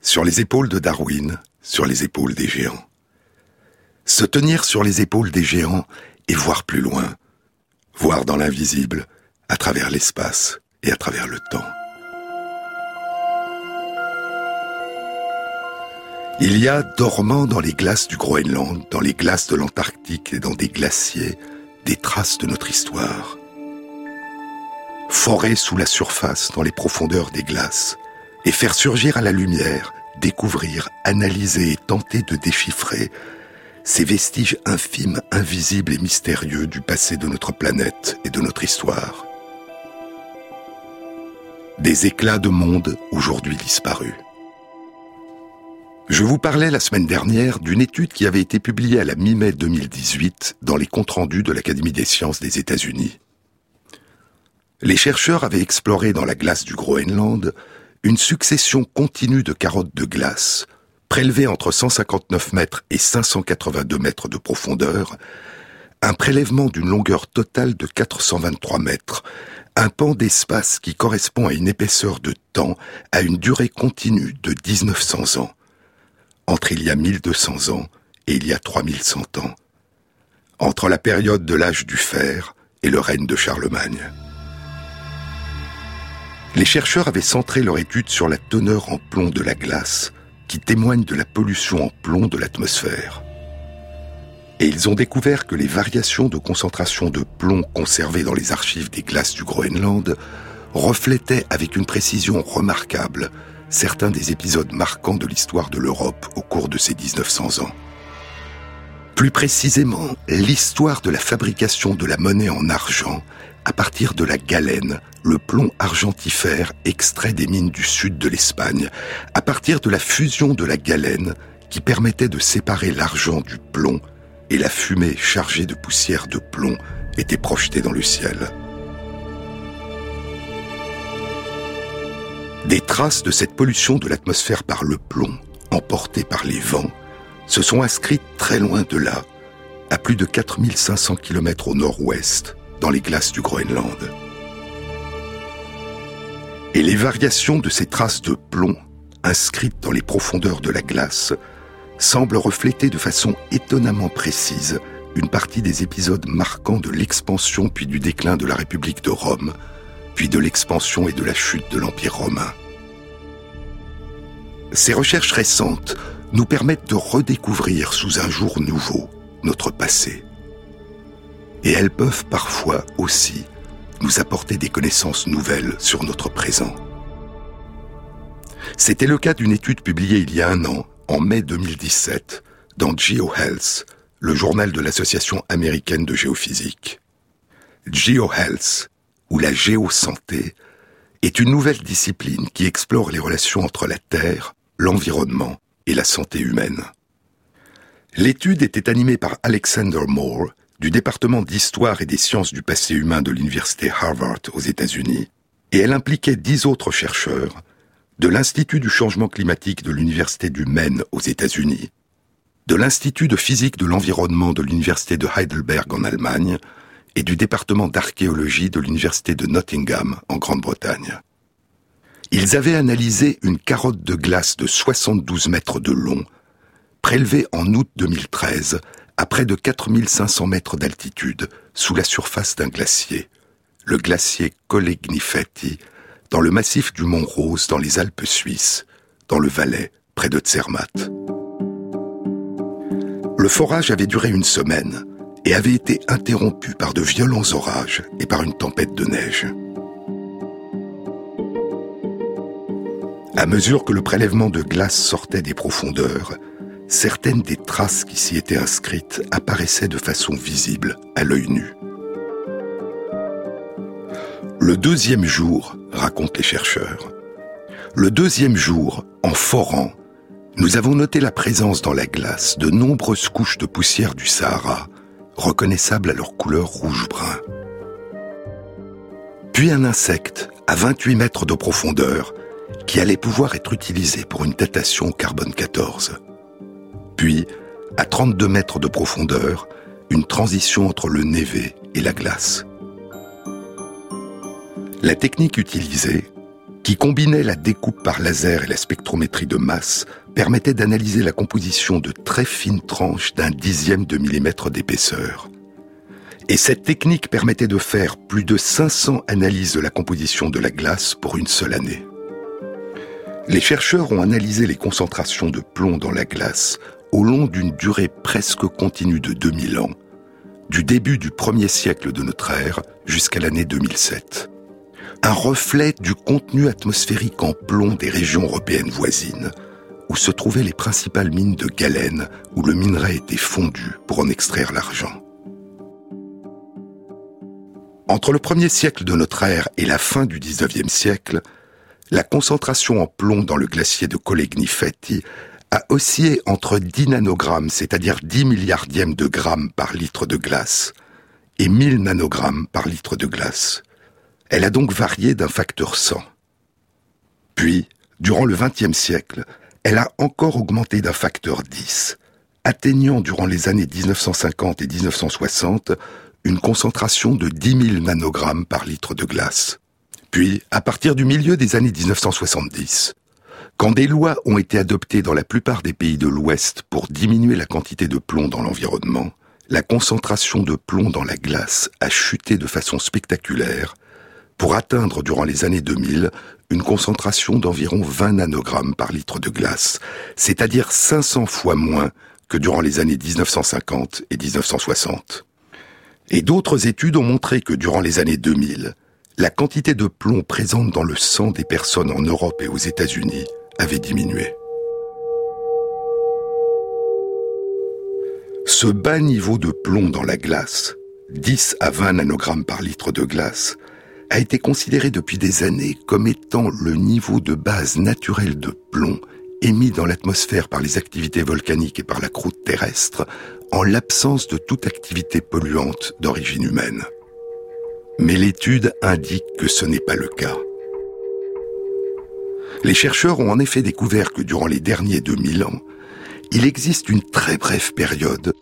Sur les épaules de Darwin, sur les épaules des géants. Se tenir sur les épaules des géants et voir plus loin, voir dans l'invisible, à travers l'espace et à travers le temps. Il y a, dormant dans les glaces du Groenland, dans les glaces de l'Antarctique et dans des glaciers, des traces de notre histoire. Forer sous la surface, dans les profondeurs des glaces, et faire surgir à la lumière, découvrir, analyser et tenter de déchiffrer ces vestiges infimes, invisibles et mystérieux du passé de notre planète et de notre histoire. Des éclats de monde aujourd'hui disparus. Je vous parlais la semaine dernière d'une étude qui avait été publiée à la mi-mai 2018 dans les comptes rendus de l'Académie des sciences des États-Unis. Les chercheurs avaient exploré dans la glace du Groenland une succession continue de carottes de glace, prélevées entre 159 mètres et 582 mètres de profondeur, un prélèvement d'une longueur totale de 423 mètres, un pan d'espace qui correspond à une épaisseur de temps, à une durée continue de 1900 ans, entre il y a 1200 ans et il y a 3100 ans, entre la période de l'âge du fer et le règne de Charlemagne. Les chercheurs avaient centré leur étude sur la teneur en plomb de la glace, qui témoigne de la pollution en plomb de l'atmosphère. Et ils ont découvert que les variations de concentration de plomb conservées dans les archives des glaces du Groenland reflétaient avec une précision remarquable certains des épisodes marquants de l'histoire de l'Europe au cours de ces 1900 ans. Plus précisément, l'histoire de la fabrication de la monnaie en argent à partir de la galène, le plomb argentifère extrait des mines du sud de l'Espagne, à partir de la fusion de la galène qui permettait de séparer l'argent du plomb, et la fumée chargée de poussière de plomb était projetée dans le ciel. Des traces de cette pollution de l'atmosphère par le plomb, emportées par les vents, se sont inscrites très loin de là, à plus de 4500 km au nord-ouest, dans les glaces du Groenland. Et les variations de ces traces de plomb, inscrites dans les profondeurs de la glace, semblent refléter de façon étonnamment précise une partie des épisodes marquants de l'expansion puis du déclin de la République de Rome, puis de l'expansion et de la chute de l'Empire romain. Ces recherches récentes nous permettent de redécouvrir sous un jour nouveau notre passé et elles peuvent parfois aussi nous apporter des connaissances nouvelles sur notre présent. C'était le cas d'une étude publiée il y a un an, en mai 2017, dans GeoHealth, le journal de l'Association américaine de géophysique. GeoHealth, ou la géosanté, est une nouvelle discipline qui explore les relations entre la Terre, l'environnement et la santé humaine. L'étude était animée par Alexander Moore, du département d'histoire et des sciences du passé humain de l'université Harvard aux États-Unis, et elle impliquait dix autres chercheurs de l'Institut du changement climatique de l'université du Maine aux États-Unis, de l'Institut de physique de l'environnement de l'université de Heidelberg en Allemagne et du département d'archéologie de l'université de Nottingham en Grande-Bretagne. Ils avaient analysé une carotte de glace de 72 mètres de long, prélevée en août 2013 à près de 4500 mètres d'altitude, sous la surface d'un glacier, le glacier Collegnifetti, dans le massif du Mont Rose dans les Alpes suisses, dans le Valais, près de Zermatt. Le forage avait duré une semaine et avait été interrompu par de violents orages et par une tempête de neige. À mesure que le prélèvement de glace sortait des profondeurs, certaines des traces qui s'y étaient inscrites apparaissaient de façon visible à l'œil nu. Le deuxième jour, racontent les chercheurs, le deuxième jour, en forant, nous avons noté la présence dans la glace de nombreuses couches de poussière du Sahara, reconnaissables à leur couleur rouge-brun. Puis un insecte, à 28 mètres de profondeur, qui allait pouvoir être utilisé pour une datation au carbone 14. Puis, à 32 mètres de profondeur, une transition entre le névé et la glace. La technique utilisée, qui combinait la découpe par laser et la spectrométrie de masse, permettait d'analyser la composition de très fines tranches d'un dixième de millimètre d'épaisseur. Et cette technique permettait de faire plus de 500 analyses de la composition de la glace pour une seule année. Les chercheurs ont analysé les concentrations de plomb dans la glace au long d'une durée presque continue de 2000 ans, du début du premier siècle de notre ère jusqu'à l'année 2007. Un reflet du contenu atmosphérique en plomb des régions européennes voisines, où se trouvaient les principales mines de galène, où le minerai était fondu pour en extraire l'argent. Entre le premier siècle de notre ère et la fin du XIXe siècle, la concentration en plomb dans le glacier de Colegny-Fetti a oscillé entre 10 nanogrammes, c'est-à-dire 10 milliardièmes de grammes par litre de glace, et 1000 nanogrammes par litre de glace. Elle a donc varié d'un facteur 100. Puis, durant le XXe siècle, elle a encore augmenté d'un facteur 10, atteignant durant les années 1950 et 1960 une concentration de 10 000 nanogrammes par litre de glace. Puis, à partir du milieu des années 1970, quand des lois ont été adoptées dans la plupart des pays de l'Ouest pour diminuer la quantité de plomb dans l'environnement, la concentration de plomb dans la glace a chuté de façon spectaculaire pour atteindre durant les années 2000 une concentration d'environ 20 nanogrammes par litre de glace, c'est-à-dire 500 fois moins que durant les années 1950 et 1960. Et d'autres études ont montré que durant les années 2000, la quantité de plomb présente dans le sang des personnes en Europe et aux États-Unis avait diminué. Ce bas niveau de plomb dans la glace, 10 à 20 nanogrammes par litre de glace, a été considéré depuis des années comme étant le niveau de base naturel de plomb émis dans l'atmosphère par les activités volcaniques et par la croûte terrestre en l'absence de toute activité polluante d'origine humaine. Mais l'étude indique que ce n'est pas le cas. Les chercheurs ont en effet découvert que durant les derniers 2000 ans, il existe une très brève période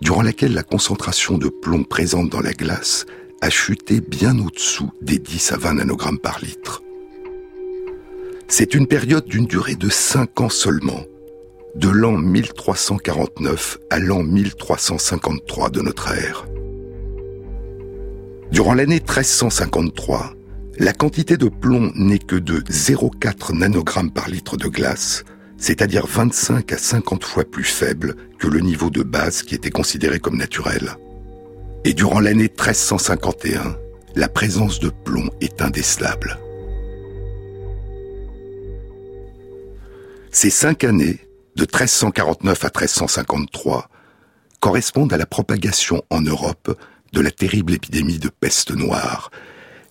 durant laquelle la concentration de plomb présente dans la glace a chuté bien au-dessous des 10 à 20 nanogrammes par litre. C'est une période d'une durée de 5 ans seulement, de l'an 1349 à l'an 1353 de notre ère. Durant l'année 1353, la quantité de plomb n'est que de 0,4 nanogrammes par litre de glace, c'est-à-dire 25 à 50 fois plus faible que le niveau de base qui était considéré comme naturel. Et durant l'année 1351, la présence de plomb est indécelable. Ces cinq années, de 1349 à 1353, correspondent à la propagation en Europe de la terrible épidémie de peste noire,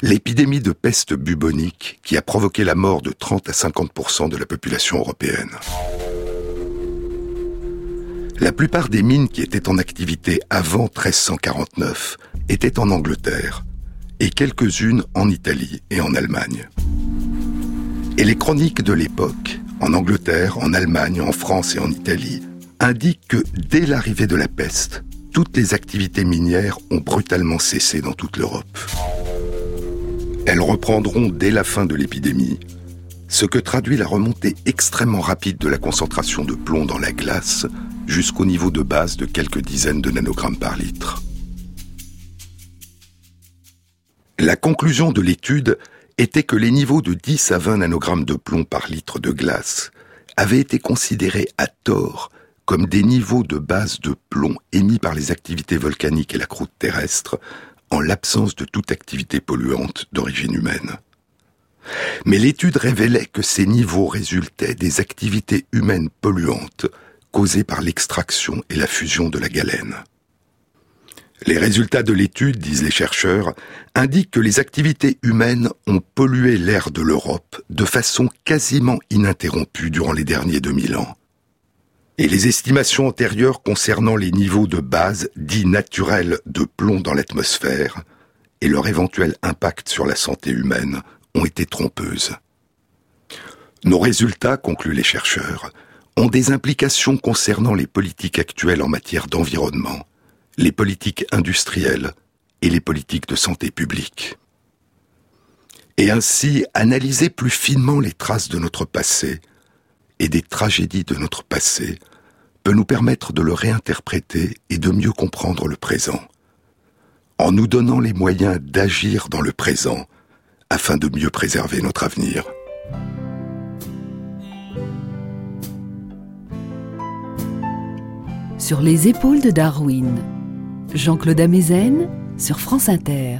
l'épidémie de peste bubonique qui a provoqué la mort de 30 à 50% de la population européenne. La plupart des mines qui étaient en activité avant 1349 étaient en Angleterre et quelques-unes en Italie et en Allemagne. Et les chroniques de l'époque, en Angleterre, en Allemagne, en France et en Italie, indiquent que dès l'arrivée de la peste, toutes les activités minières ont brutalement cessé dans toute l'Europe. Elles reprendront dès la fin de l'épidémie, ce que traduit la remontée extrêmement rapide de la concentration de plomb dans la glace jusqu'au niveau de base de quelques dizaines de nanogrammes par litre. La conclusion de l'étude était que les niveaux de 10 à 20 nanogrammes de plomb par litre de glace avaient été considérés à tort comme des niveaux de base de plomb émis par les activités volcaniques et la croûte terrestre en l'absence de toute activité polluante d'origine humaine. Mais l'étude révélait que ces niveaux résultaient des activités humaines polluantes causées par l'extraction et la fusion de la galène. Les résultats de l'étude, disent les chercheurs, indiquent que les activités humaines ont pollué l'air de l'Europe de façon quasiment ininterrompue durant les derniers 2000 ans, et les estimations antérieures concernant les niveaux de base dits naturels de plomb dans l'atmosphère et leur éventuel impact sur la santé humaine ont été trompeuses. Nos résultats, concluent les chercheurs, ont des implications concernant les politiques actuelles en matière d'environnement, les politiques industrielles et les politiques de santé publique. et ainsi analyser plus finement les traces de notre passé et des tragédies de notre passé peut nous permettre de le réinterpréter et de mieux comprendre le présent, en nous donnant les moyens d'agir dans le présent afin de mieux préserver notre avenir. Sur les épaules de Darwin, Jean-Claude Amezen sur France Inter.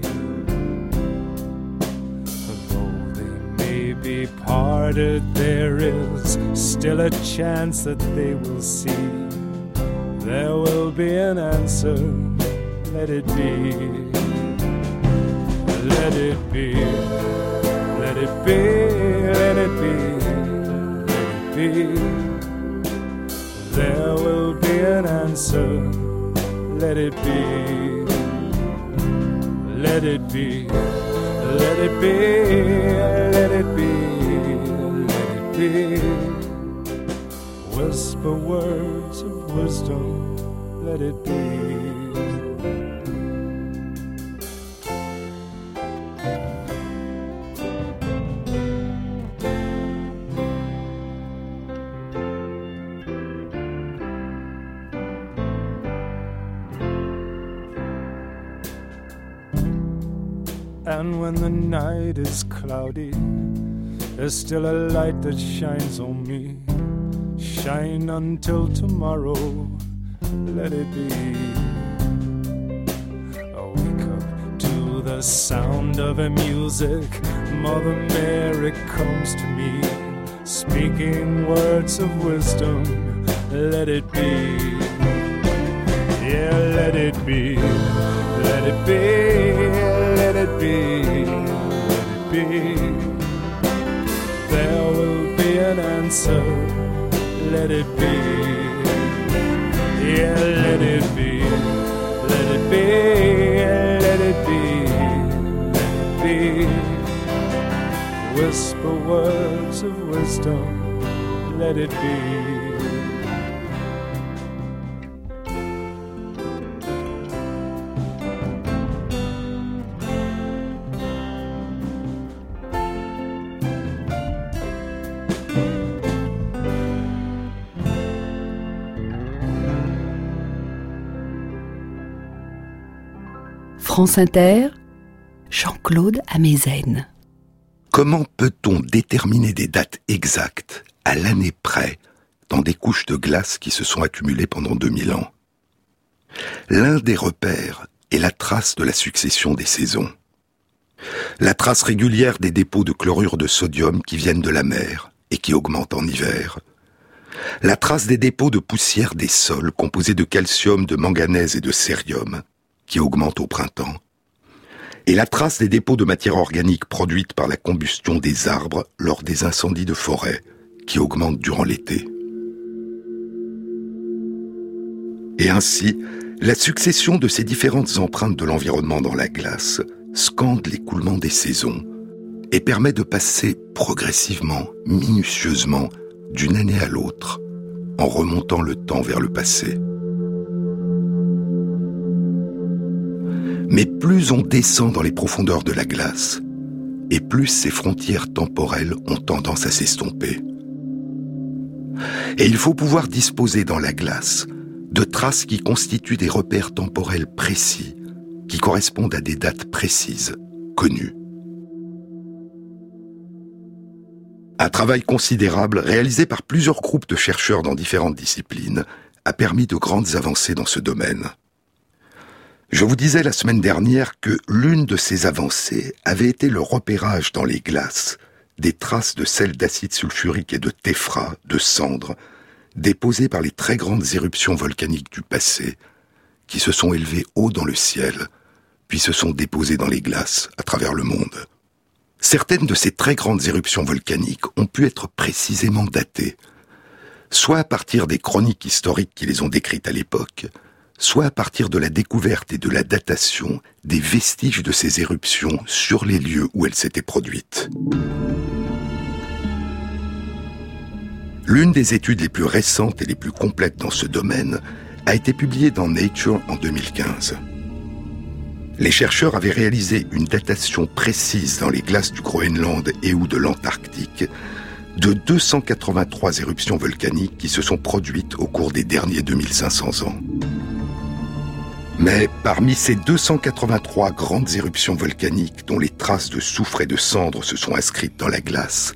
Be parted, there is still a chance that they will see. There will be an answer, let it be. Let it be, let it be, let it be, let it be. There will be an answer. Let it be. Let it be. Let it be. Let it be. Be. Whisper words of wisdom. Let it be. And when the night is cloudy, there's still a light that shines on me. Shine until tomorrow, let it be. I wake up to the sound of a music. Mother Mary comes to me, speaking words of wisdom. Let it be. Yeah, let it be. Let it be answer, let it be. Yeah, let it be, let it be, let it be, let it be. Whisper words of wisdom, let it be. Jean-Claude Amezen. Comment peut-on déterminer des dates exactes, à l'année près, dans des couches de glace qui se sont accumulées pendant 2000 ans? L'un des repères est la trace de la succession des saisons. La trace régulière des dépôts de chlorure de sodium qui viennent de la mer et qui augmentent en hiver. La trace des dépôts de poussière des sols composés de calcium, de manganèse et de cérium qui augmente au printemps, et la trace des dépôts de matière organique produite par la combustion des arbres lors des incendies de forêt, qui augmentent durant l'été. Et ainsi, la succession de ces différentes empreintes de l'environnement dans la glace scande l'écoulement des saisons et permet de passer progressivement, minutieusement, d'une année à l'autre, en remontant le temps vers le passé. Mais plus on descend dans les profondeurs de la glace, et plus ces frontières temporelles ont tendance à s'estomper. Et il faut pouvoir disposer dans la glace de traces qui constituent des repères temporels précis, qui correspondent à des dates précises, connues. Un travail considérable réalisé par plusieurs groupes de chercheurs dans différentes disciplines a permis de grandes avancées dans ce domaine. Je vous disais la semaine dernière que l'une de ces avancées avait été le repérage dans les glaces des traces de sel d'acide sulfurique et de téphra, de cendres, déposées par les très grandes éruptions volcaniques du passé, qui se sont élevées haut dans le ciel, puis se sont déposées dans les glaces à travers le monde. Certaines de ces très grandes éruptions volcaniques ont pu être précisément datées, soit à partir des chroniques historiques qui les ont décrites à l'époque, soit à partir de la découverte et de la datation des vestiges de ces éruptions sur les lieux où elles s'étaient produites. L'une des études les plus récentes et les plus complètes dans ce domaine a été publiée dans Nature en 2015. Les chercheurs avaient réalisé une datation précise dans les glaces du Groenland et ou de l'Antarctique de 283 éruptions volcaniques qui se sont produites au cours des derniers 2500 ans. Mais parmi ces 283 grandes éruptions volcaniques dont les traces de soufre et de cendres se sont inscrites dans la glace,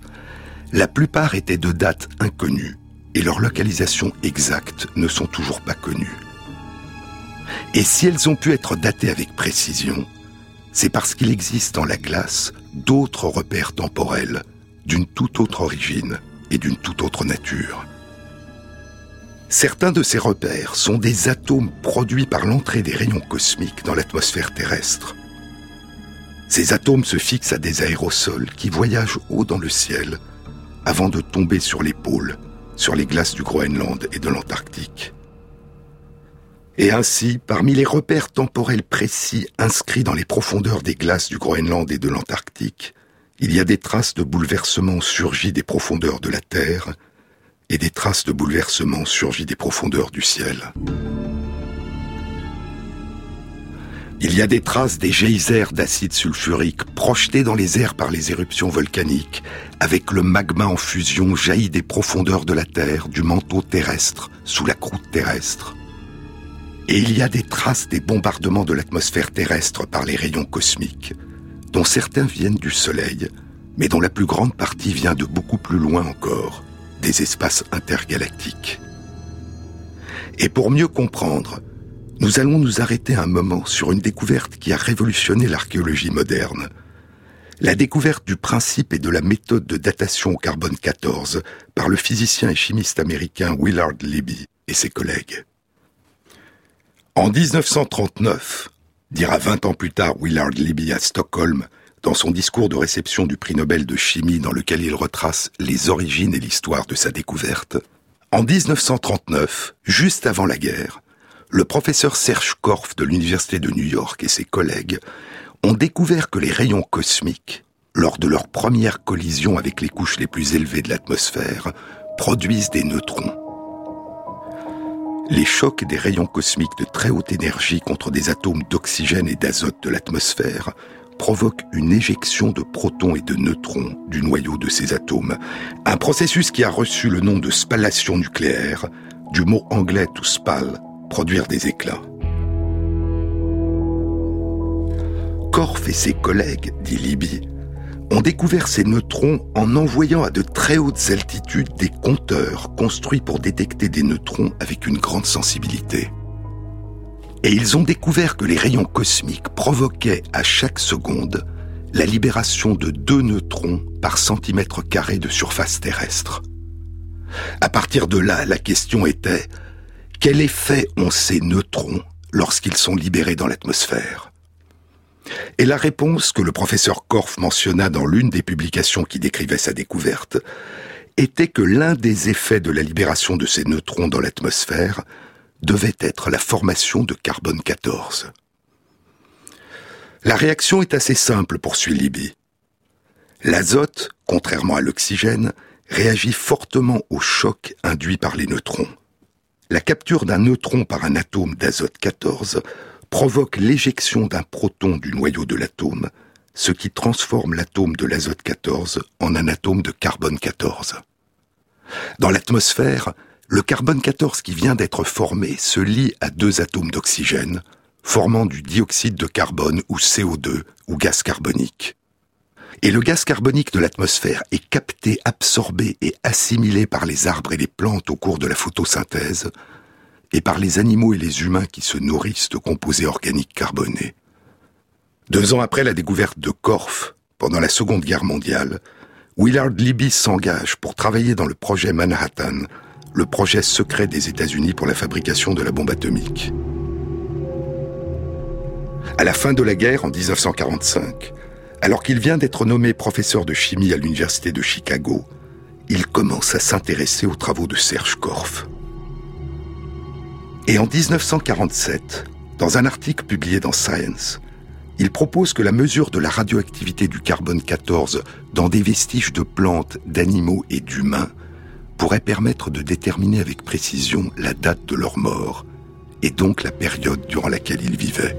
la plupart étaient de dates inconnues et leurs localisations exactes ne sont toujours pas connues. Et si elles ont pu être datées avec précision, c'est parce qu'il existe dans la glace d'autres repères temporels d'une toute autre origine et d'une toute autre nature. Certains de ces repères sont des atomes produits par l'entrée des rayons cosmiques dans l'atmosphère terrestre. Ces atomes se fixent à des aérosols qui voyagent haut dans le ciel avant de tomber sur les pôles, sur les glaces du Groenland et de l'Antarctique. Et ainsi, parmi les repères temporels précis inscrits dans les profondeurs des glaces du Groenland et de l'Antarctique, il y a des traces de bouleversements surgis des profondeurs de la Terre et des traces de bouleversements surgis des profondeurs du ciel. Il y a des traces des geysers d'acide sulfurique projetés dans les airs par les éruptions volcaniques, avec le magma en fusion jailli des profondeurs de la Terre, du manteau terrestre, sous la croûte terrestre. Et il y a des traces des bombardements de l'atmosphère terrestre par les rayons cosmiques, dont certains viennent du Soleil, mais dont la plus grande partie vient de beaucoup plus loin encore, des espaces intergalactiques. Et pour mieux comprendre, nous allons nous arrêter un moment sur une découverte qui a révolutionné l'archéologie moderne. La découverte du principe et de la méthode de datation au carbone 14 par le physicien et chimiste américain Willard Libby et ses collègues. En 1939, dira 20 ans plus tard Willard Libby à Stockholm, dans son discours de réception du prix Nobel de chimie dans lequel il retrace les origines et l'histoire de sa découverte, en 1939, juste avant la guerre, le professeur Serge Korff de l'Université de New York et ses collègues ont découvert que les rayons cosmiques, lors de leur première collision avec les couches les plus élevées de l'atmosphère, produisent des neutrons. Les chocs des rayons cosmiques de très haute énergie contre des atomes d'oxygène et d'azote de l'atmosphère provoquent une éjection de protons et de neutrons du noyau de ces atomes, un processus qui a reçu le nom de spallation nucléaire, du mot anglais to spall, produire des éclats. Korff et ses collègues, dit Libby, ont découvert ces neutrons en envoyant à de très hautes altitudes des compteurs construits pour détecter des neutrons avec une grande sensibilité. Et ils ont découvert que les rayons cosmiques provoquaient à chaque seconde la libération de deux neutrons par centimètre carré de surface terrestre. À partir de là, la question était quel effet ont ces neutrons lorsqu'ils sont libérés dans l'atmosphère? Et la réponse que le professeur Korff mentionna dans l'une des publications qui décrivait sa découverte était que l'un des effets de la libération de ces neutrons dans l'atmosphère devait être la formation de carbone 14. La réaction est assez simple, poursuit Libby. L'azote, contrairement à l'oxygène, réagit fortement au choc induit par les neutrons. La capture d'un neutron par un atome d'azote 14 provoque l'éjection d'un proton du noyau de l'atome, ce qui transforme l'atome de l'azote 14 en un atome de carbone 14. Dans l'atmosphère, le carbone 14 qui vient d'être formé se lie à deux atomes d'oxygène, formant du dioxyde de carbone ou CO2 ou gaz carbonique. Et le gaz carbonique de l'atmosphère est capté, absorbé et assimilé par les arbres et les plantes au cours de la photosynthèse, et par les animaux et les humains qui se nourrissent de composés organiques carbonés. Deux ans après la découverte de Corf, pendant la Seconde Guerre mondiale, Willard Libby s'engage pour travailler dans le projet Manhattan, le projet secret des États-Unis pour la fabrication de la bombe atomique. À la fin de la guerre, en 1945, alors qu'il vient d'être nommé professeur de chimie à l'Université de Chicago, il commence à s'intéresser aux travaux de Serge Korff. Et en 1947, dans un article publié dans Science, il propose que la mesure de la radioactivité du carbone 14 dans des vestiges de plantes, d'animaux et d'humains pourrait permettre de déterminer avec précision la date de leur mort et donc la période durant laquelle ils vivaient.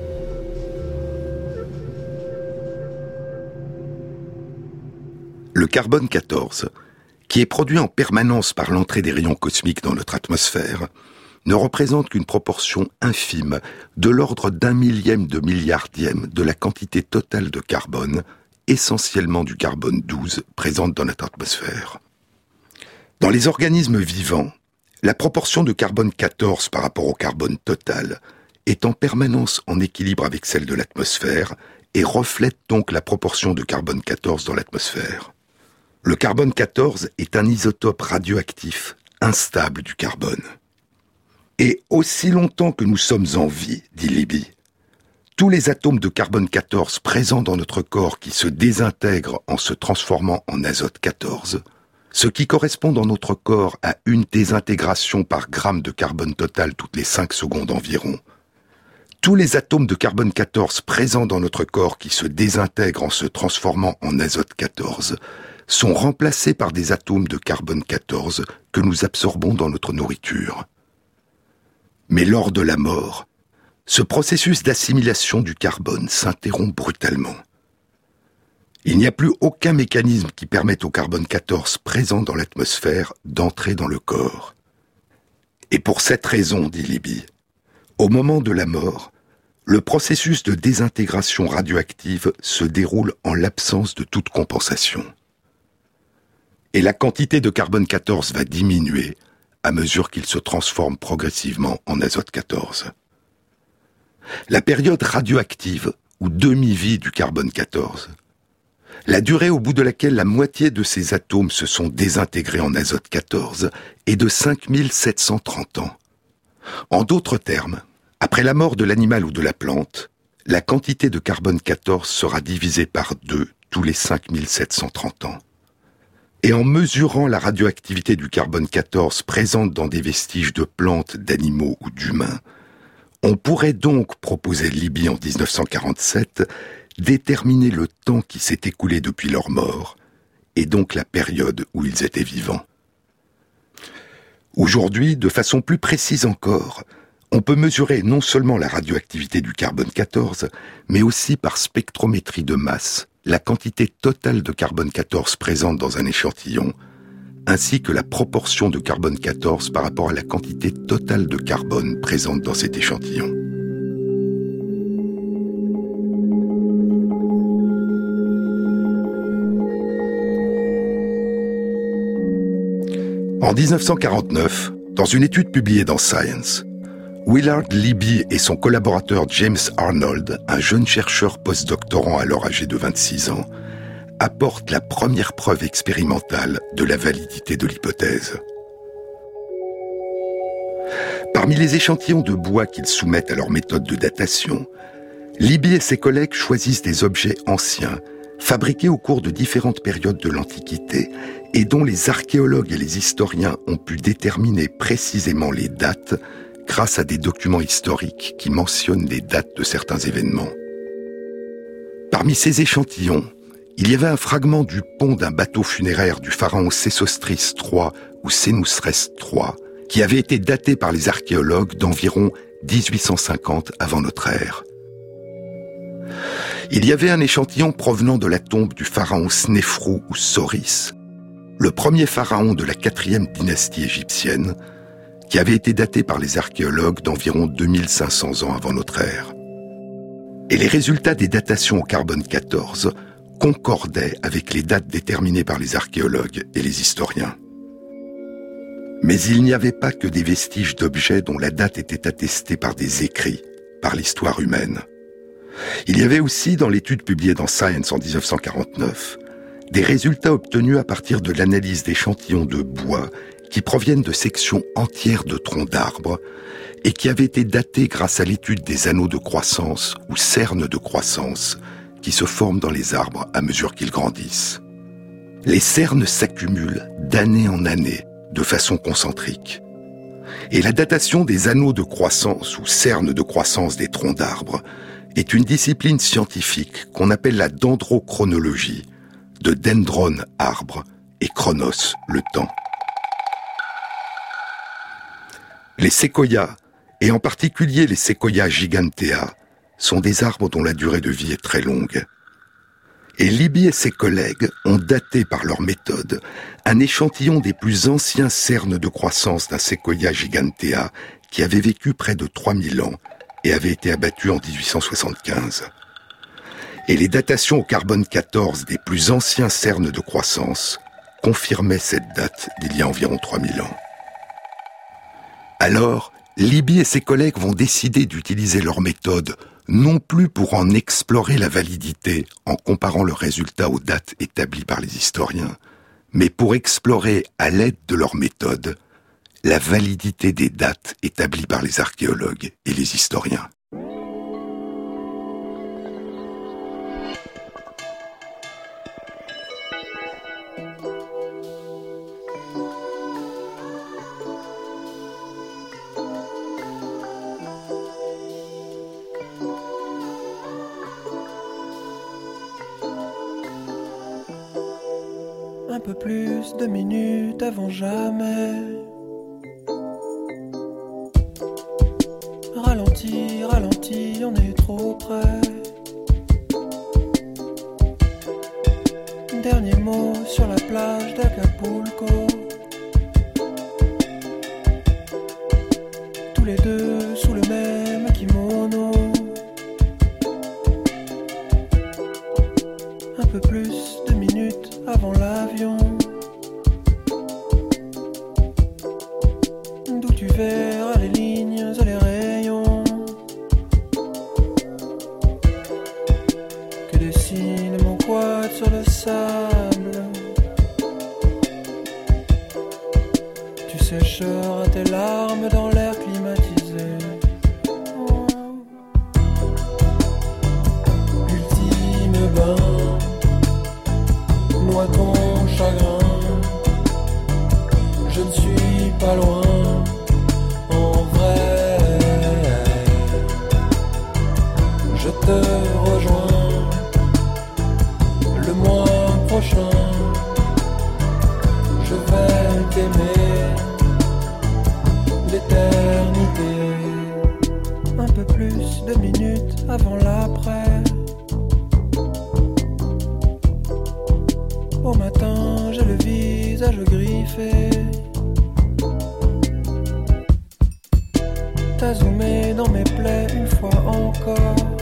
Le carbone 14, qui est produit en permanence par l'entrée des rayons cosmiques dans notre atmosphère, ne représente qu'une proportion infime, de l'ordre d'un millième de milliardième de la quantité totale de carbone, essentiellement du carbone 12, présente dans notre atmosphère. Dans les organismes vivants, la proportion de carbone 14 par rapport au carbone total est en permanence en équilibre avec celle de l'atmosphère et reflète donc la proportion de carbone 14 dans l'atmosphère. Le carbone 14 est un isotope radioactif instable du carbone. Et aussi longtemps que nous sommes en vie, dit Libby, tous les atomes de carbone 14 présents dans notre corps qui se désintègrent en se transformant en azote 14, ce qui correspond dans notre corps à une désintégration par gramme de carbone total toutes les 5 secondes environ, tous les atomes de carbone 14 présents dans notre corps qui se désintègrent en se transformant en azote 14 sont remplacés par des atomes de carbone 14 que nous absorbons dans notre nourriture. Mais lors de la mort, ce processus d'assimilation du carbone s'interrompt brutalement. Il n'y a plus aucun mécanisme qui permette au carbone 14 présent dans l'atmosphère d'entrer dans le corps. Et pour cette raison, dit Libby, au moment de la mort, le processus de désintégration radioactive se déroule en l'absence de toute compensation. Et la quantité de carbone 14 va diminuer à mesure qu'il se transforme progressivement en azote 14. La période radioactive, ou demi-vie du carbone 14, la durée au bout de laquelle la moitié de ces atomes se sont désintégrés en azote 14 est de 5730 ans. En d'autres termes, après la mort de l'animal ou de la plante, la quantité de carbone 14 sera divisée par deux tous les 5730 ans. Et en mesurant la radioactivité du carbone 14 présente dans des vestiges de plantes, d'animaux ou d'humains, on pourrait donc, proposer Libye en 1947, déterminer le temps qui s'est écoulé depuis leur mort, et donc la période où ils étaient vivants. Aujourd'hui, de façon plus précise encore, on peut mesurer non seulement la radioactivité du carbone 14, mais aussi par spectrométrie de masse la quantité totale de carbone 14 présente dans un échantillon, ainsi que la proportion de carbone 14 par rapport à la quantité totale de carbone présente dans cet échantillon. En 1949, dans une étude publiée dans Science, Willard Libby et son collaborateur James Arnold, un jeune chercheur postdoctorant alors âgé de 26 ans, apportent la première preuve expérimentale de la validité de l'hypothèse. Parmi les échantillons de bois qu'ils soumettent à leur méthode de datation, Libby et ses collègues choisissent des objets anciens, fabriqués au cours de différentes périodes de l'Antiquité, et dont les archéologues et les historiens ont pu déterminer précisément les dates grâce à des documents historiques qui mentionnent les dates de certains événements. Parmi ces échantillons, il y avait un fragment du pont d'un bateau funéraire du pharaon Sésostris III ou Sénousres III, qui avait été daté par les archéologues d'environ 1850 avant notre ère. Il y avait un échantillon provenant de la tombe du pharaon Snéfrou ou Soris, le premier pharaon de la quatrième dynastie égyptienne, qui avait été daté par les archéologues d'environ 2500 ans avant notre ère. Et les résultats des datations au carbone 14 concordaient avec les dates déterminées par les archéologues et les historiens. Mais il n'y avait pas que des vestiges d'objets dont la date était attestée par des écrits, par l'histoire humaine. Il y avait aussi, dans l'étude publiée dans Science en 1949, des résultats obtenus à partir de l'analyse d'échantillons de bois qui proviennent de sections entières de troncs d'arbres et qui avaient été datés grâce à l'étude des anneaux de croissance ou cernes de croissance qui se forment dans les arbres à mesure qu'ils grandissent. Les cernes s'accumulent d'année en année de façon concentrique. Et la datation des anneaux de croissance ou cernes de croissance des troncs d'arbres est une discipline scientifique qu'on appelle la dendrochronologie, de dendron arbre et chronos le temps. Les séquoias, et en particulier les séquoias gigantea, sont des arbres dont la durée de vie est très longue. Et Libby et ses collègues ont daté par leur méthode un échantillon des plus anciens cernes de croissance d'un séquoia gigantea qui avait vécu près de 3000 ans et avait été abattu en 1875. Et les datations au carbone 14 des plus anciens cernes de croissance confirmaient cette date d'il y a environ 3000 ans. Alors, Libby et ses collègues vont décider d'utiliser leur méthode non plus pour en explorer la validité en comparant le résultat aux dates établies par les historiens, mais pour explorer à l'aide de leur méthode la validité des dates établies par les archéologues et les historiens. peu plus de minutes avant jamais. J'ai le visage griffé. T'as zoomé dans mes plaies une fois encore.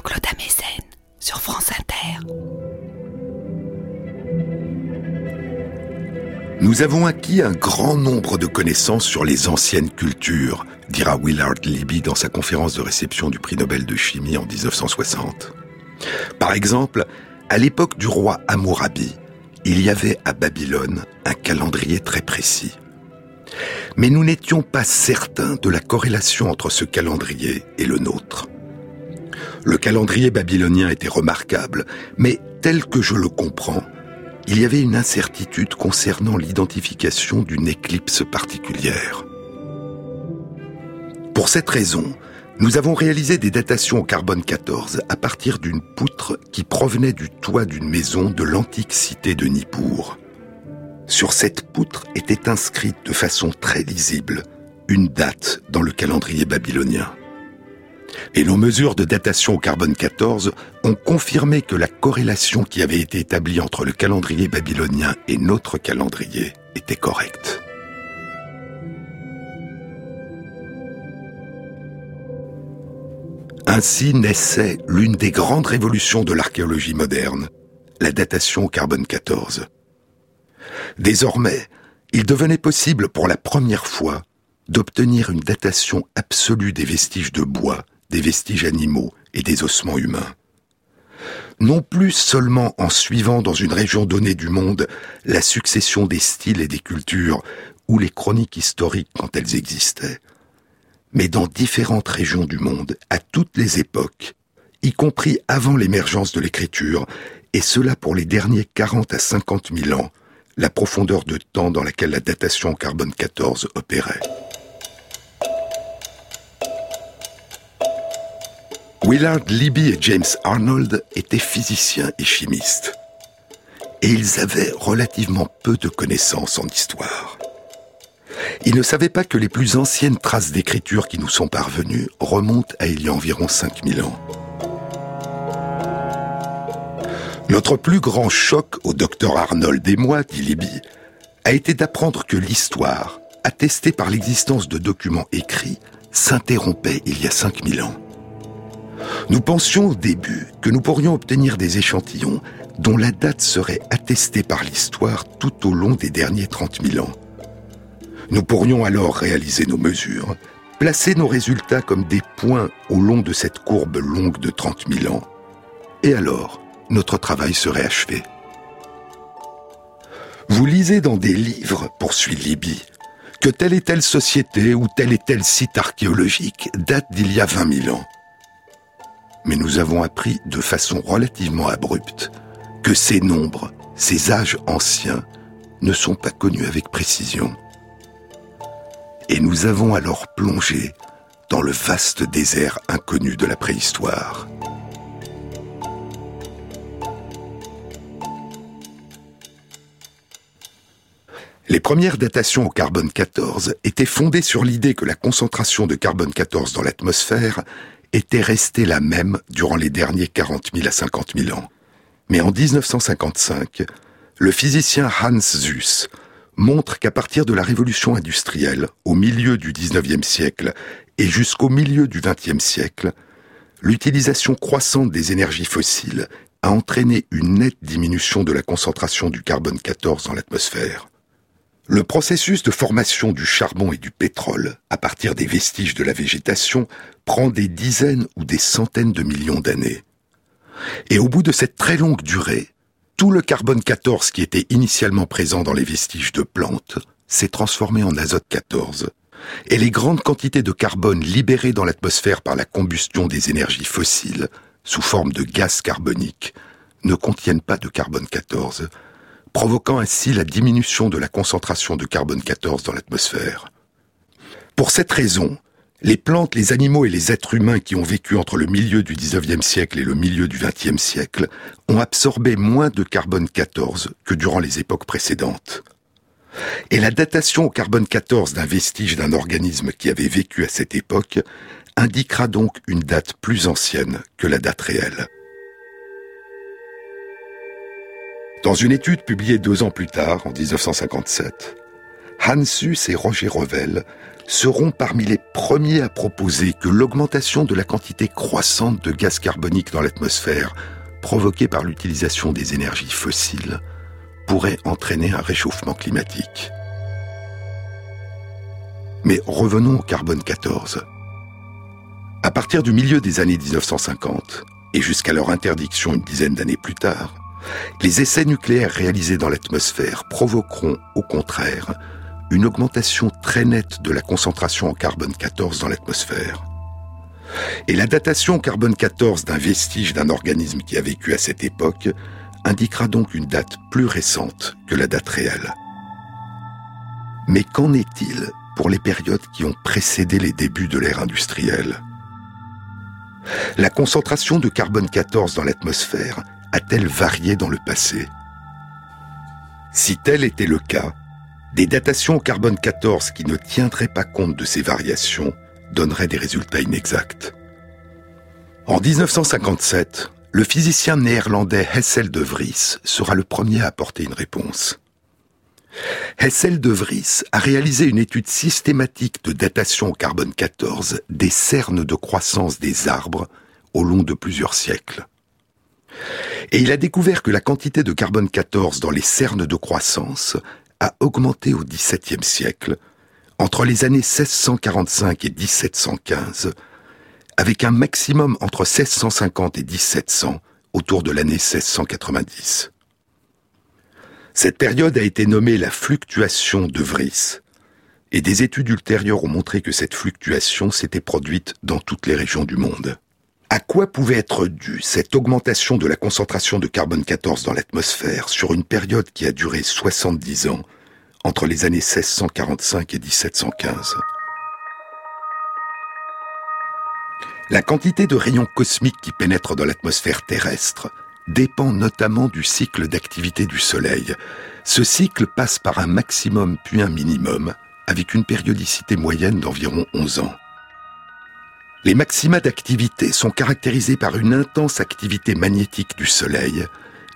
Jean-Claude Amezen sur France Inter. Nous avons acquis un grand nombre de connaissances sur les anciennes cultures, dira Willard Libby dans sa conférence de réception du prix Nobel de chimie en 1960. Par exemple, à l'époque du roi Hammurabi, il y avait à Babylone un calendrier très précis. Mais nous n'étions pas certains de la corrélation entre ce calendrier et le nôtre. Le calendrier babylonien était remarquable, mais tel que je le comprends, il y avait une incertitude concernant l'identification d'une éclipse particulière. Pour cette raison, nous avons réalisé des datations au carbone 14 à partir d'une poutre qui provenait du toit d'une maison de l'antique cité de Nippur. Sur cette poutre était inscrite de façon très lisible une date dans le calendrier babylonien. Et nos mesures de datation au carbone 14 ont confirmé que la corrélation qui avait été établie entre le calendrier babylonien et notre calendrier était correcte. Ainsi naissait l'une des grandes révolutions de l'archéologie moderne, la datation au carbone 14. Désormais, il devenait possible pour la première fois d'obtenir une datation absolue des vestiges de bois des vestiges animaux et des ossements humains. Non plus seulement en suivant dans une région donnée du monde la succession des styles et des cultures ou les chroniques historiques quand elles existaient, mais dans différentes régions du monde, à toutes les époques, y compris avant l'émergence de l'écriture, et cela pour les derniers 40 à 50 000 ans, la profondeur de temps dans laquelle la datation carbone 14 opérait. Willard Libby et James Arnold étaient physiciens et chimistes. Et ils avaient relativement peu de connaissances en histoire. Ils ne savaient pas que les plus anciennes traces d'écriture qui nous sont parvenues remontent à il y a environ 5000 ans. Notre plus grand choc au docteur Arnold et moi, dit Libby, a été d'apprendre que l'histoire, attestée par l'existence de documents écrits, s'interrompait il y a 5000 ans. Nous pensions au début que nous pourrions obtenir des échantillons dont la date serait attestée par l'histoire tout au long des derniers 30 000 ans. Nous pourrions alors réaliser nos mesures, placer nos résultats comme des points au long de cette courbe longue de 30 000 ans, et alors notre travail serait achevé. Vous lisez dans des livres, poursuit Libby, que telle et telle société ou tel et tel site archéologique date d'il y a 20 000 ans mais nous avons appris de façon relativement abrupte que ces nombres, ces âges anciens, ne sont pas connus avec précision. Et nous avons alors plongé dans le vaste désert inconnu de la préhistoire. Les premières datations au carbone 14 étaient fondées sur l'idée que la concentration de carbone 14 dans l'atmosphère était restée la même durant les derniers 40 000 à 50 000 ans. Mais en 1955, le physicien Hans Suess montre qu'à partir de la révolution industrielle, au milieu du 19e siècle et jusqu'au milieu du 20e siècle, l'utilisation croissante des énergies fossiles a entraîné une nette diminution de la concentration du carbone 14 dans l'atmosphère. Le processus de formation du charbon et du pétrole, à partir des vestiges de la végétation, prend des dizaines ou des centaines de millions d'années. Et au bout de cette très longue durée, tout le carbone 14 qui était initialement présent dans les vestiges de plantes s'est transformé en azote 14. Et les grandes quantités de carbone libérées dans l'atmosphère par la combustion des énergies fossiles, sous forme de gaz carbonique, ne contiennent pas de carbone 14, provoquant ainsi la diminution de la concentration de carbone 14 dans l'atmosphère. Pour cette raison, les plantes, les animaux et les êtres humains qui ont vécu entre le milieu du 19e siècle et le milieu du 20e siècle ont absorbé moins de carbone 14 que durant les époques précédentes. Et la datation au carbone 14 d'un vestige d'un organisme qui avait vécu à cette époque indiquera donc une date plus ancienne que la date réelle. Dans une étude publiée deux ans plus tard, en 1957, Hans Suss et Roger Revel seront parmi les premiers à proposer que l'augmentation de la quantité croissante de gaz carbonique dans l'atmosphère, provoquée par l'utilisation des énergies fossiles, pourrait entraîner un réchauffement climatique. Mais revenons au carbone 14. À partir du milieu des années 1950, et jusqu'à leur interdiction une dizaine d'années plus tard, les essais nucléaires réalisés dans l'atmosphère provoqueront, au contraire, une augmentation très nette de la concentration en carbone 14 dans l'atmosphère. Et la datation carbone 14 d'un vestige d'un organisme qui a vécu à cette époque indiquera donc une date plus récente que la date réelle. Mais qu'en est-il pour les périodes qui ont précédé les débuts de l'ère industrielle? La concentration de carbone 14 dans l'atmosphère a-t-elle varié dans le passé? Si tel était le cas, des datations au carbone 14 qui ne tiendraient pas compte de ces variations donneraient des résultats inexacts. En 1957, le physicien néerlandais Hessel de Vries sera le premier à apporter une réponse. Hessel de Vries a réalisé une étude systématique de datation au carbone 14 des cernes de croissance des arbres au long de plusieurs siècles. Et il a découvert que la quantité de carbone 14 dans les cernes de croissance a augmenté au XVIIe siècle, entre les années 1645 et 1715, avec un maximum entre 1650 et 1700, autour de l'année 1690. Cette période a été nommée la fluctuation de Vries, et des études ultérieures ont montré que cette fluctuation s'était produite dans toutes les régions du monde. À quoi pouvait être due cette augmentation de la concentration de carbone 14 dans l'atmosphère sur une période qui a duré 70 ans, entre les années 1645 et 1715 La quantité de rayons cosmiques qui pénètrent dans l'atmosphère terrestre dépend notamment du cycle d'activité du Soleil. Ce cycle passe par un maximum puis un minimum, avec une périodicité moyenne d'environ 11 ans. Les maxima d'activité sont caractérisés par une intense activité magnétique du Soleil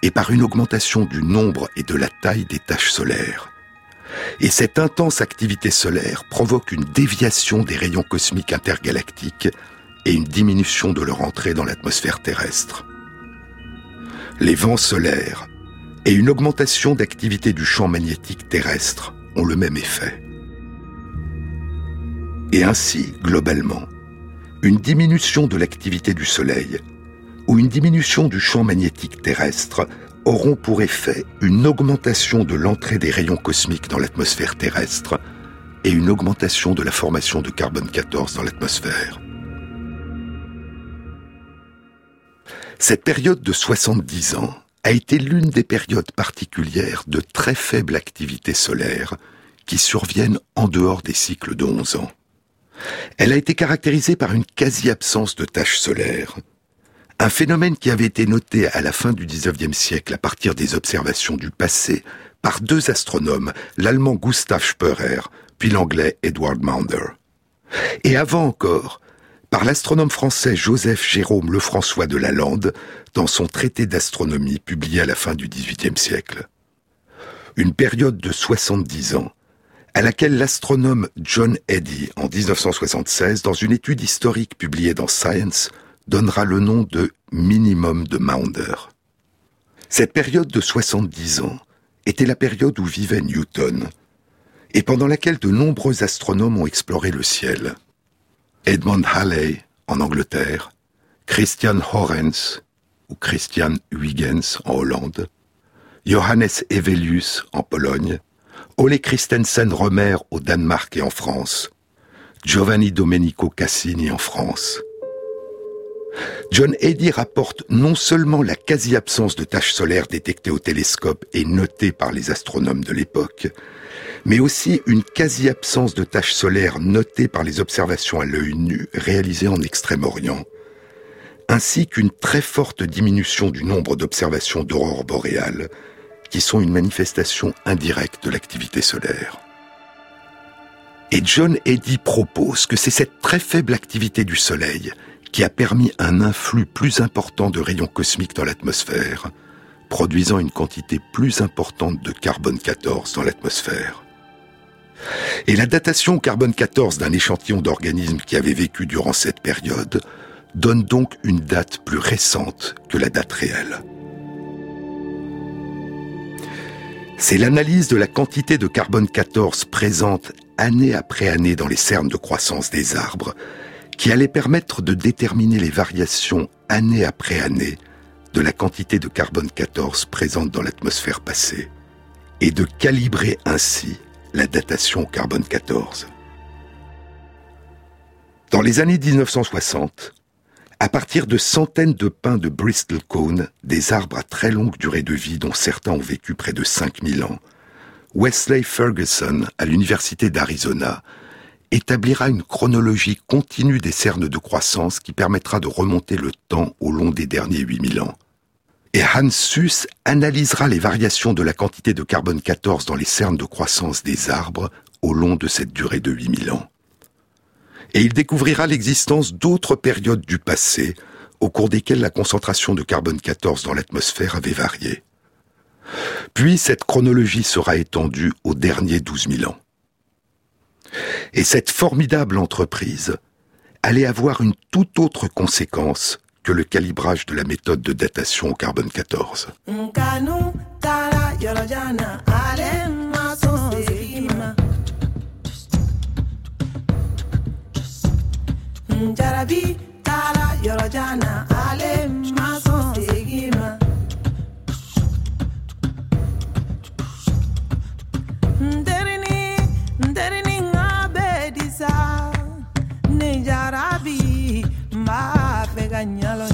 et par une augmentation du nombre et de la taille des taches solaires. Et cette intense activité solaire provoque une déviation des rayons cosmiques intergalactiques et une diminution de leur entrée dans l'atmosphère terrestre. Les vents solaires et une augmentation d'activité du champ magnétique terrestre ont le même effet. Et ainsi, globalement, une diminution de l'activité du Soleil ou une diminution du champ magnétique terrestre auront pour effet une augmentation de l'entrée des rayons cosmiques dans l'atmosphère terrestre et une augmentation de la formation de carbone 14 dans l'atmosphère. Cette période de 70 ans a été l'une des périodes particulières de très faible activité solaire qui surviennent en dehors des cycles de 11 ans. Elle a été caractérisée par une quasi-absence de taches solaires, un phénomène qui avait été noté à la fin du XIXe siècle à partir des observations du passé par deux astronomes, l'allemand Gustav Spörer, puis l'anglais Edward Maunder. Et avant encore, par l'astronome français Joseph Jérôme Lefrançois de Lalande dans son traité d'astronomie publié à la fin du XVIIIe siècle. Une période de 70 ans à laquelle l'astronome John Eddy, en 1976, dans une étude historique publiée dans Science, donnera le nom de minimum de Maunder. Cette période de 70 ans était la période où vivait Newton, et pendant laquelle de nombreux astronomes ont exploré le ciel. Edmund Halley, en Angleterre, Christian Horens, ou Christian Huygens, en Hollande, Johannes Evelius, en Pologne, Ole Christensen Romer au Danemark et en France, Giovanni Domenico Cassini en France. John Eddy rapporte non seulement la quasi-absence de taches solaires détectées au télescope et notées par les astronomes de l'époque, mais aussi une quasi-absence de taches solaires notées par les observations à l'œil nu réalisées en Extrême-Orient, ainsi qu'une très forte diminution du nombre d'observations d'aurores boréales, qui sont une manifestation indirecte de l'activité solaire. Et John Eddy propose que c'est cette très faible activité du Soleil qui a permis un influx plus important de rayons cosmiques dans l'atmosphère, produisant une quantité plus importante de carbone 14 dans l'atmosphère. Et la datation carbone 14 d'un échantillon d'organismes qui avait vécu durant cette période donne donc une date plus récente que la date réelle. C'est l'analyse de la quantité de carbone 14 présente année après année dans les cernes de croissance des arbres qui allait permettre de déterminer les variations année après année de la quantité de carbone 14 présente dans l'atmosphère passée et de calibrer ainsi la datation carbone 14. Dans les années 1960, à partir de centaines de pins de Bristol Cone, des arbres à très longue durée de vie dont certains ont vécu près de 5000 ans, Wesley Ferguson, à l'Université d'Arizona, établira une chronologie continue des cernes de croissance qui permettra de remonter le temps au long des derniers 8000 ans. Et Hans Suss analysera les variations de la quantité de carbone 14 dans les cernes de croissance des arbres au long de cette durée de 8000 ans. Et il découvrira l'existence d'autres périodes du passé au cours desquelles la concentration de carbone 14 dans l'atmosphère avait varié. Puis cette chronologie sera étendue aux derniers 12 000 ans. Et cette formidable entreprise allait avoir une toute autre conséquence que le calibrage de la méthode de datation au carbone 14. njarabi taara yɔrɔ jan na ale ma sɔn segin ma n terini n terini ŋa bɛ di sa jarabi n b'a fɛ ka ɲalɔ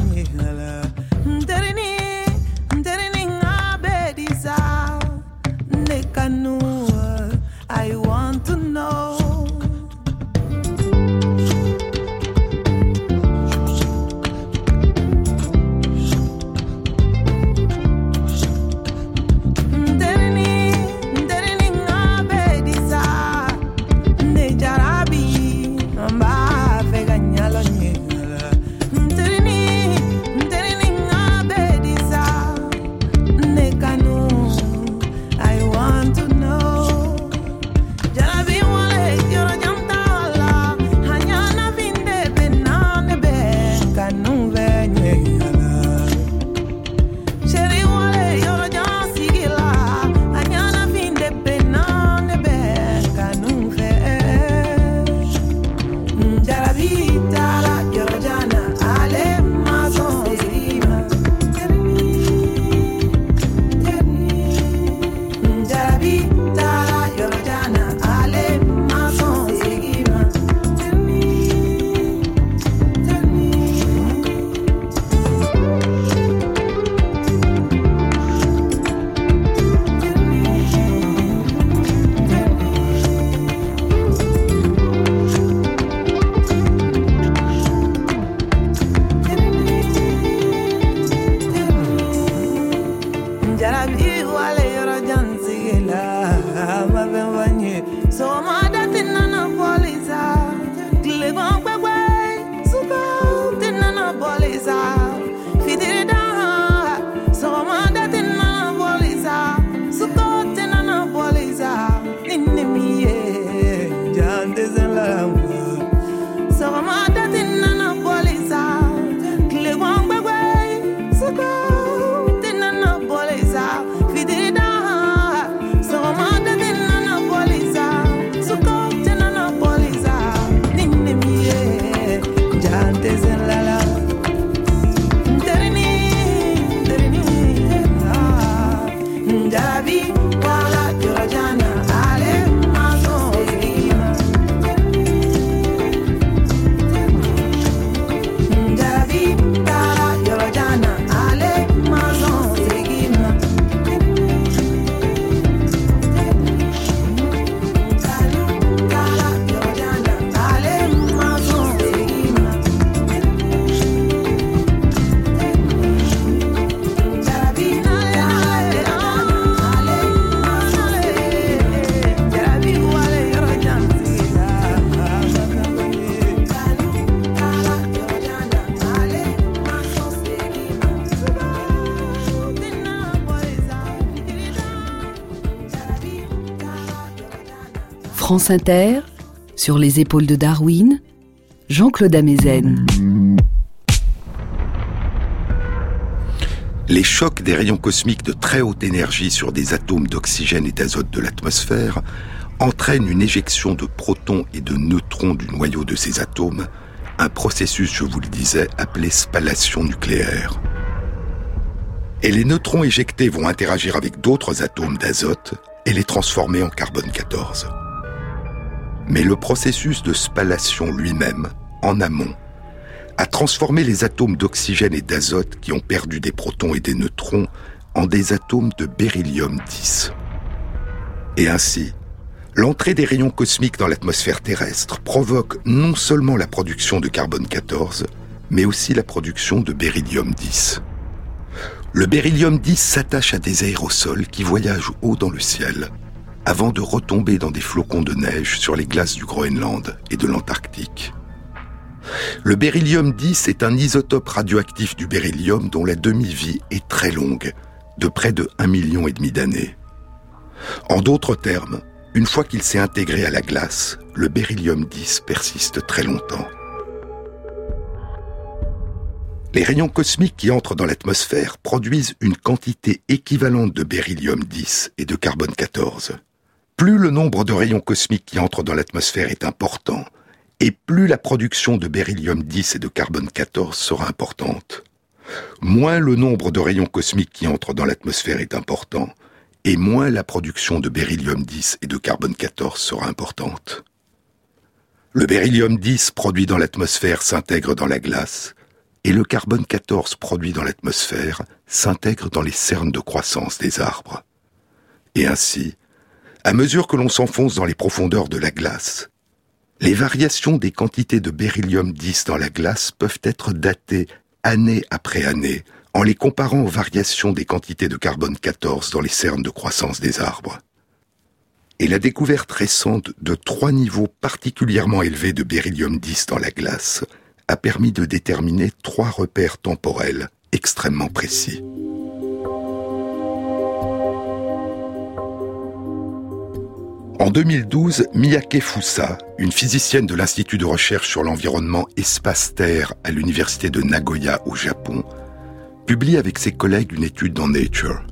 Sur les épaules de Darwin, Jean-Claude Amezen. Les chocs des rayons cosmiques de très haute énergie sur des atomes d'oxygène et d'azote de l'atmosphère entraînent une éjection de protons et de neutrons du noyau de ces atomes, un processus, je vous le disais, appelé spallation nucléaire. Et les neutrons éjectés vont interagir avec d'autres atomes d'azote et les transformer en carbone 14. Mais le processus de spallation lui-même, en amont, a transformé les atomes d'oxygène et d'azote qui ont perdu des protons et des neutrons en des atomes de beryllium 10. Et ainsi, l'entrée des rayons cosmiques dans l'atmosphère terrestre provoque non seulement la production de carbone 14, mais aussi la production de beryllium 10. Le beryllium 10 s'attache à des aérosols qui voyagent haut dans le ciel avant de retomber dans des flocons de neige sur les glaces du Groenland et de l'Antarctique. Le beryllium 10 est un isotope radioactif du beryllium dont la demi-vie est très longue, de près de 1,5 million et demi d'années. En d'autres termes, une fois qu'il s'est intégré à la glace, le beryllium 10 persiste très longtemps. Les rayons cosmiques qui entrent dans l'atmosphère produisent une quantité équivalente de beryllium 10 et de carbone 14. Plus le nombre de rayons cosmiques qui entrent dans l'atmosphère est important, et plus la production de beryllium 10 et de carbone 14 sera importante. Moins le nombre de rayons cosmiques qui entrent dans l'atmosphère est important, et moins la production de beryllium 10 et de carbone 14 sera importante. Le beryllium 10 produit dans l'atmosphère s'intègre dans la glace, et le carbone 14 produit dans l'atmosphère s'intègre dans les cernes de croissance des arbres. Et ainsi, à mesure que l'on s'enfonce dans les profondeurs de la glace, les variations des quantités de beryllium 10 dans la glace peuvent être datées année après année en les comparant aux variations des quantités de carbone 14 dans les cernes de croissance des arbres. Et la découverte récente de trois niveaux particulièrement élevés de beryllium 10 dans la glace a permis de déterminer trois repères temporels extrêmement précis. En 2012, Miyake Fusa, une physicienne de l'Institut de recherche sur l'environnement Espace-Terre à l'Université de Nagoya au Japon, publie avec ses collègues une étude dans Nature.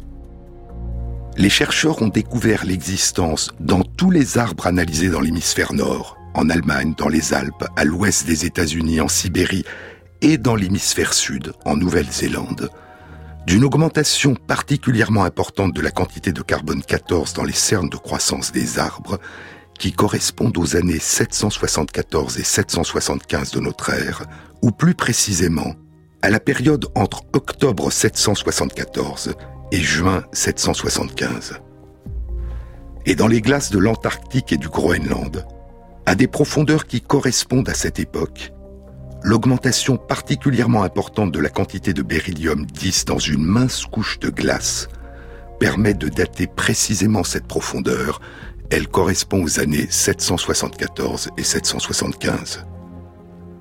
Les chercheurs ont découvert l'existence dans tous les arbres analysés dans l'hémisphère nord en Allemagne, dans les Alpes, à l'ouest des États-Unis, en Sibérie et dans l'hémisphère sud, en Nouvelle-Zélande, d'une augmentation particulièrement importante de la quantité de carbone 14 dans les cernes de croissance des arbres, qui correspondent aux années 774 et 775 de notre ère, ou plus précisément à la période entre octobre 774 et juin 775. Et dans les glaces de l'Antarctique et du Groenland, à des profondeurs qui correspondent à cette époque, l'augmentation particulièrement importante de la quantité de beryllium 10 dans une mince couche de glace permet de dater précisément cette profondeur. Elle correspond aux années 774 et 775.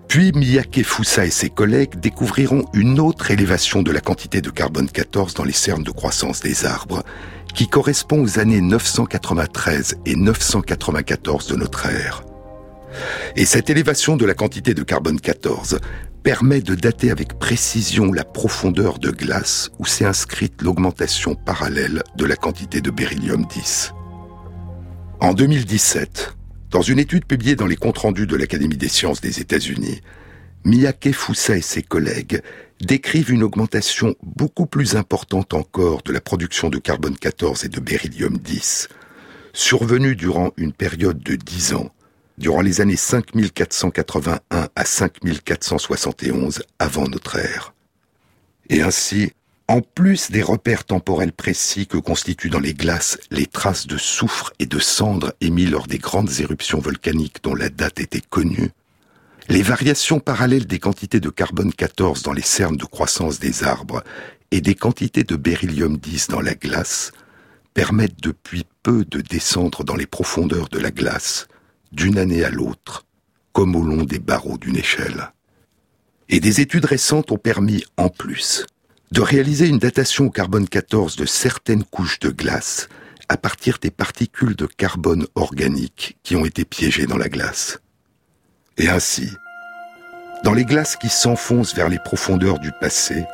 Puis Miyake Fusa et ses collègues découvriront une autre élévation de la quantité de carbone 14 dans les cernes de croissance des arbres, qui correspond aux années 993 et 994 de notre ère. Et cette élévation de la quantité de carbone 14 permet de dater avec précision la profondeur de glace où s'est inscrite l'augmentation parallèle de la quantité de beryllium 10. En 2017, dans une étude publiée dans les comptes rendus de l'Académie des sciences des États-Unis, Miyake Fusa et ses collègues décrivent une augmentation beaucoup plus importante encore de la production de carbone 14 et de beryllium 10, survenue durant une période de 10 ans durant les années 5481 à 5471 avant notre ère. Et ainsi, en plus des repères temporels précis que constituent dans les glaces les traces de soufre et de cendres émis lors des grandes éruptions volcaniques dont la date était connue, les variations parallèles des quantités de carbone 14 dans les cernes de croissance des arbres et des quantités de beryllium 10 dans la glace permettent depuis peu de descendre dans les profondeurs de la glace d'une année à l'autre, comme au long des barreaux d'une échelle. Et des études récentes ont permis, en plus, de réaliser une datation au carbone 14 de certaines couches de glace à partir des particules de carbone organique qui ont été piégées dans la glace. Et ainsi, dans les glaces qui s'enfoncent vers les profondeurs du passé,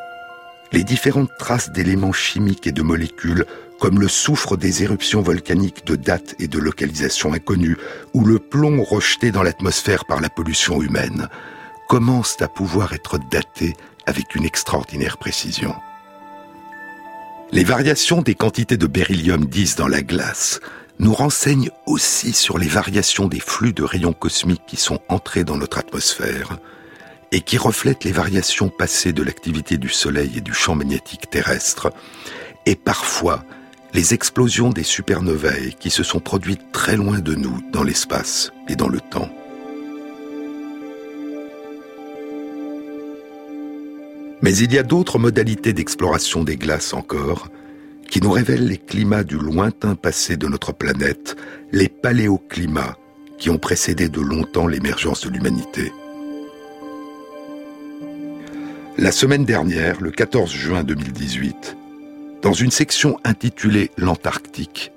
les différentes traces d'éléments chimiques et de molécules, comme le soufre des éruptions volcaniques de date et de localisation inconnues, ou le plomb rejeté dans l'atmosphère par la pollution humaine, commencent à pouvoir être datés avec une extraordinaire précision. Les variations des quantités de beryllium 10 dans la glace nous renseignent aussi sur les variations des flux de rayons cosmiques qui sont entrés dans notre atmosphère et qui reflètent les variations passées de l'activité du Soleil et du champ magnétique terrestre, et parfois les explosions des supernovae qui se sont produites très loin de nous dans l'espace et dans le temps. Mais il y a d'autres modalités d'exploration des glaces encore, qui nous révèlent les climats du lointain passé de notre planète, les paléoclimats qui ont précédé de longtemps l'émergence de l'humanité. La semaine dernière, le 14 juin 2018, dans une section intitulée L'Antarctique,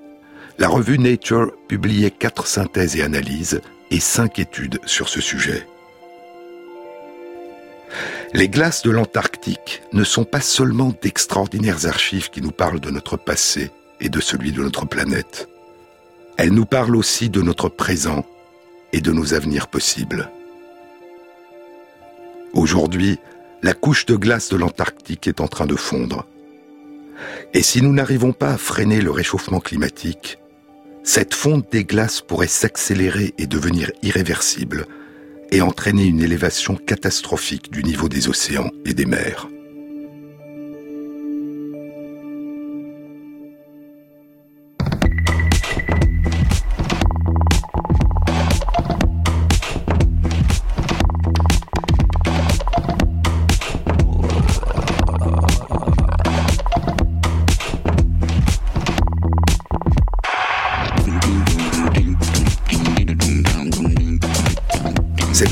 la revue Nature publiait quatre synthèses et analyses et cinq études sur ce sujet. Les glaces de l'Antarctique ne sont pas seulement d'extraordinaires archives qui nous parlent de notre passé et de celui de notre planète. Elles nous parlent aussi de notre présent et de nos avenirs possibles. Aujourd'hui, la couche de glace de l'Antarctique est en train de fondre. Et si nous n'arrivons pas à freiner le réchauffement climatique, cette fonte des glaces pourrait s'accélérer et devenir irréversible et entraîner une élévation catastrophique du niveau des océans et des mers.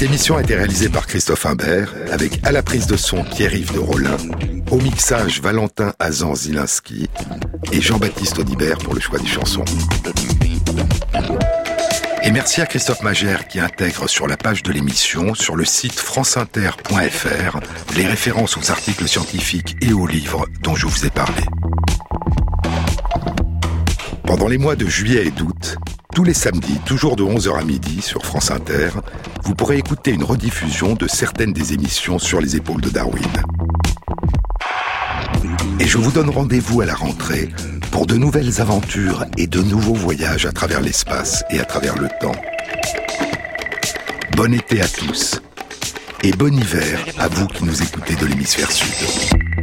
Émission a été réalisée par Christophe Imbert, avec à la prise de son Pierre-Yves de Rollin, au mixage Valentin Azan Zilinski et Jean-Baptiste Audibert pour le choix des chansons. Et merci à Christophe Magère qui intègre sur la page de l'émission, sur le site franceinter.fr, les références aux articles scientifiques et aux livres dont je vous ai parlé. Pendant les mois de juillet et d'août, tous les samedis, toujours de 11h à midi sur France Inter, vous pourrez écouter une rediffusion de certaines des émissions sur les épaules de Darwin. Et je vous donne rendez-vous à la rentrée pour de nouvelles aventures et de nouveaux voyages à travers l'espace et à travers le temps. Bon été à tous et bon hiver à vous qui nous écoutez de l'hémisphère sud.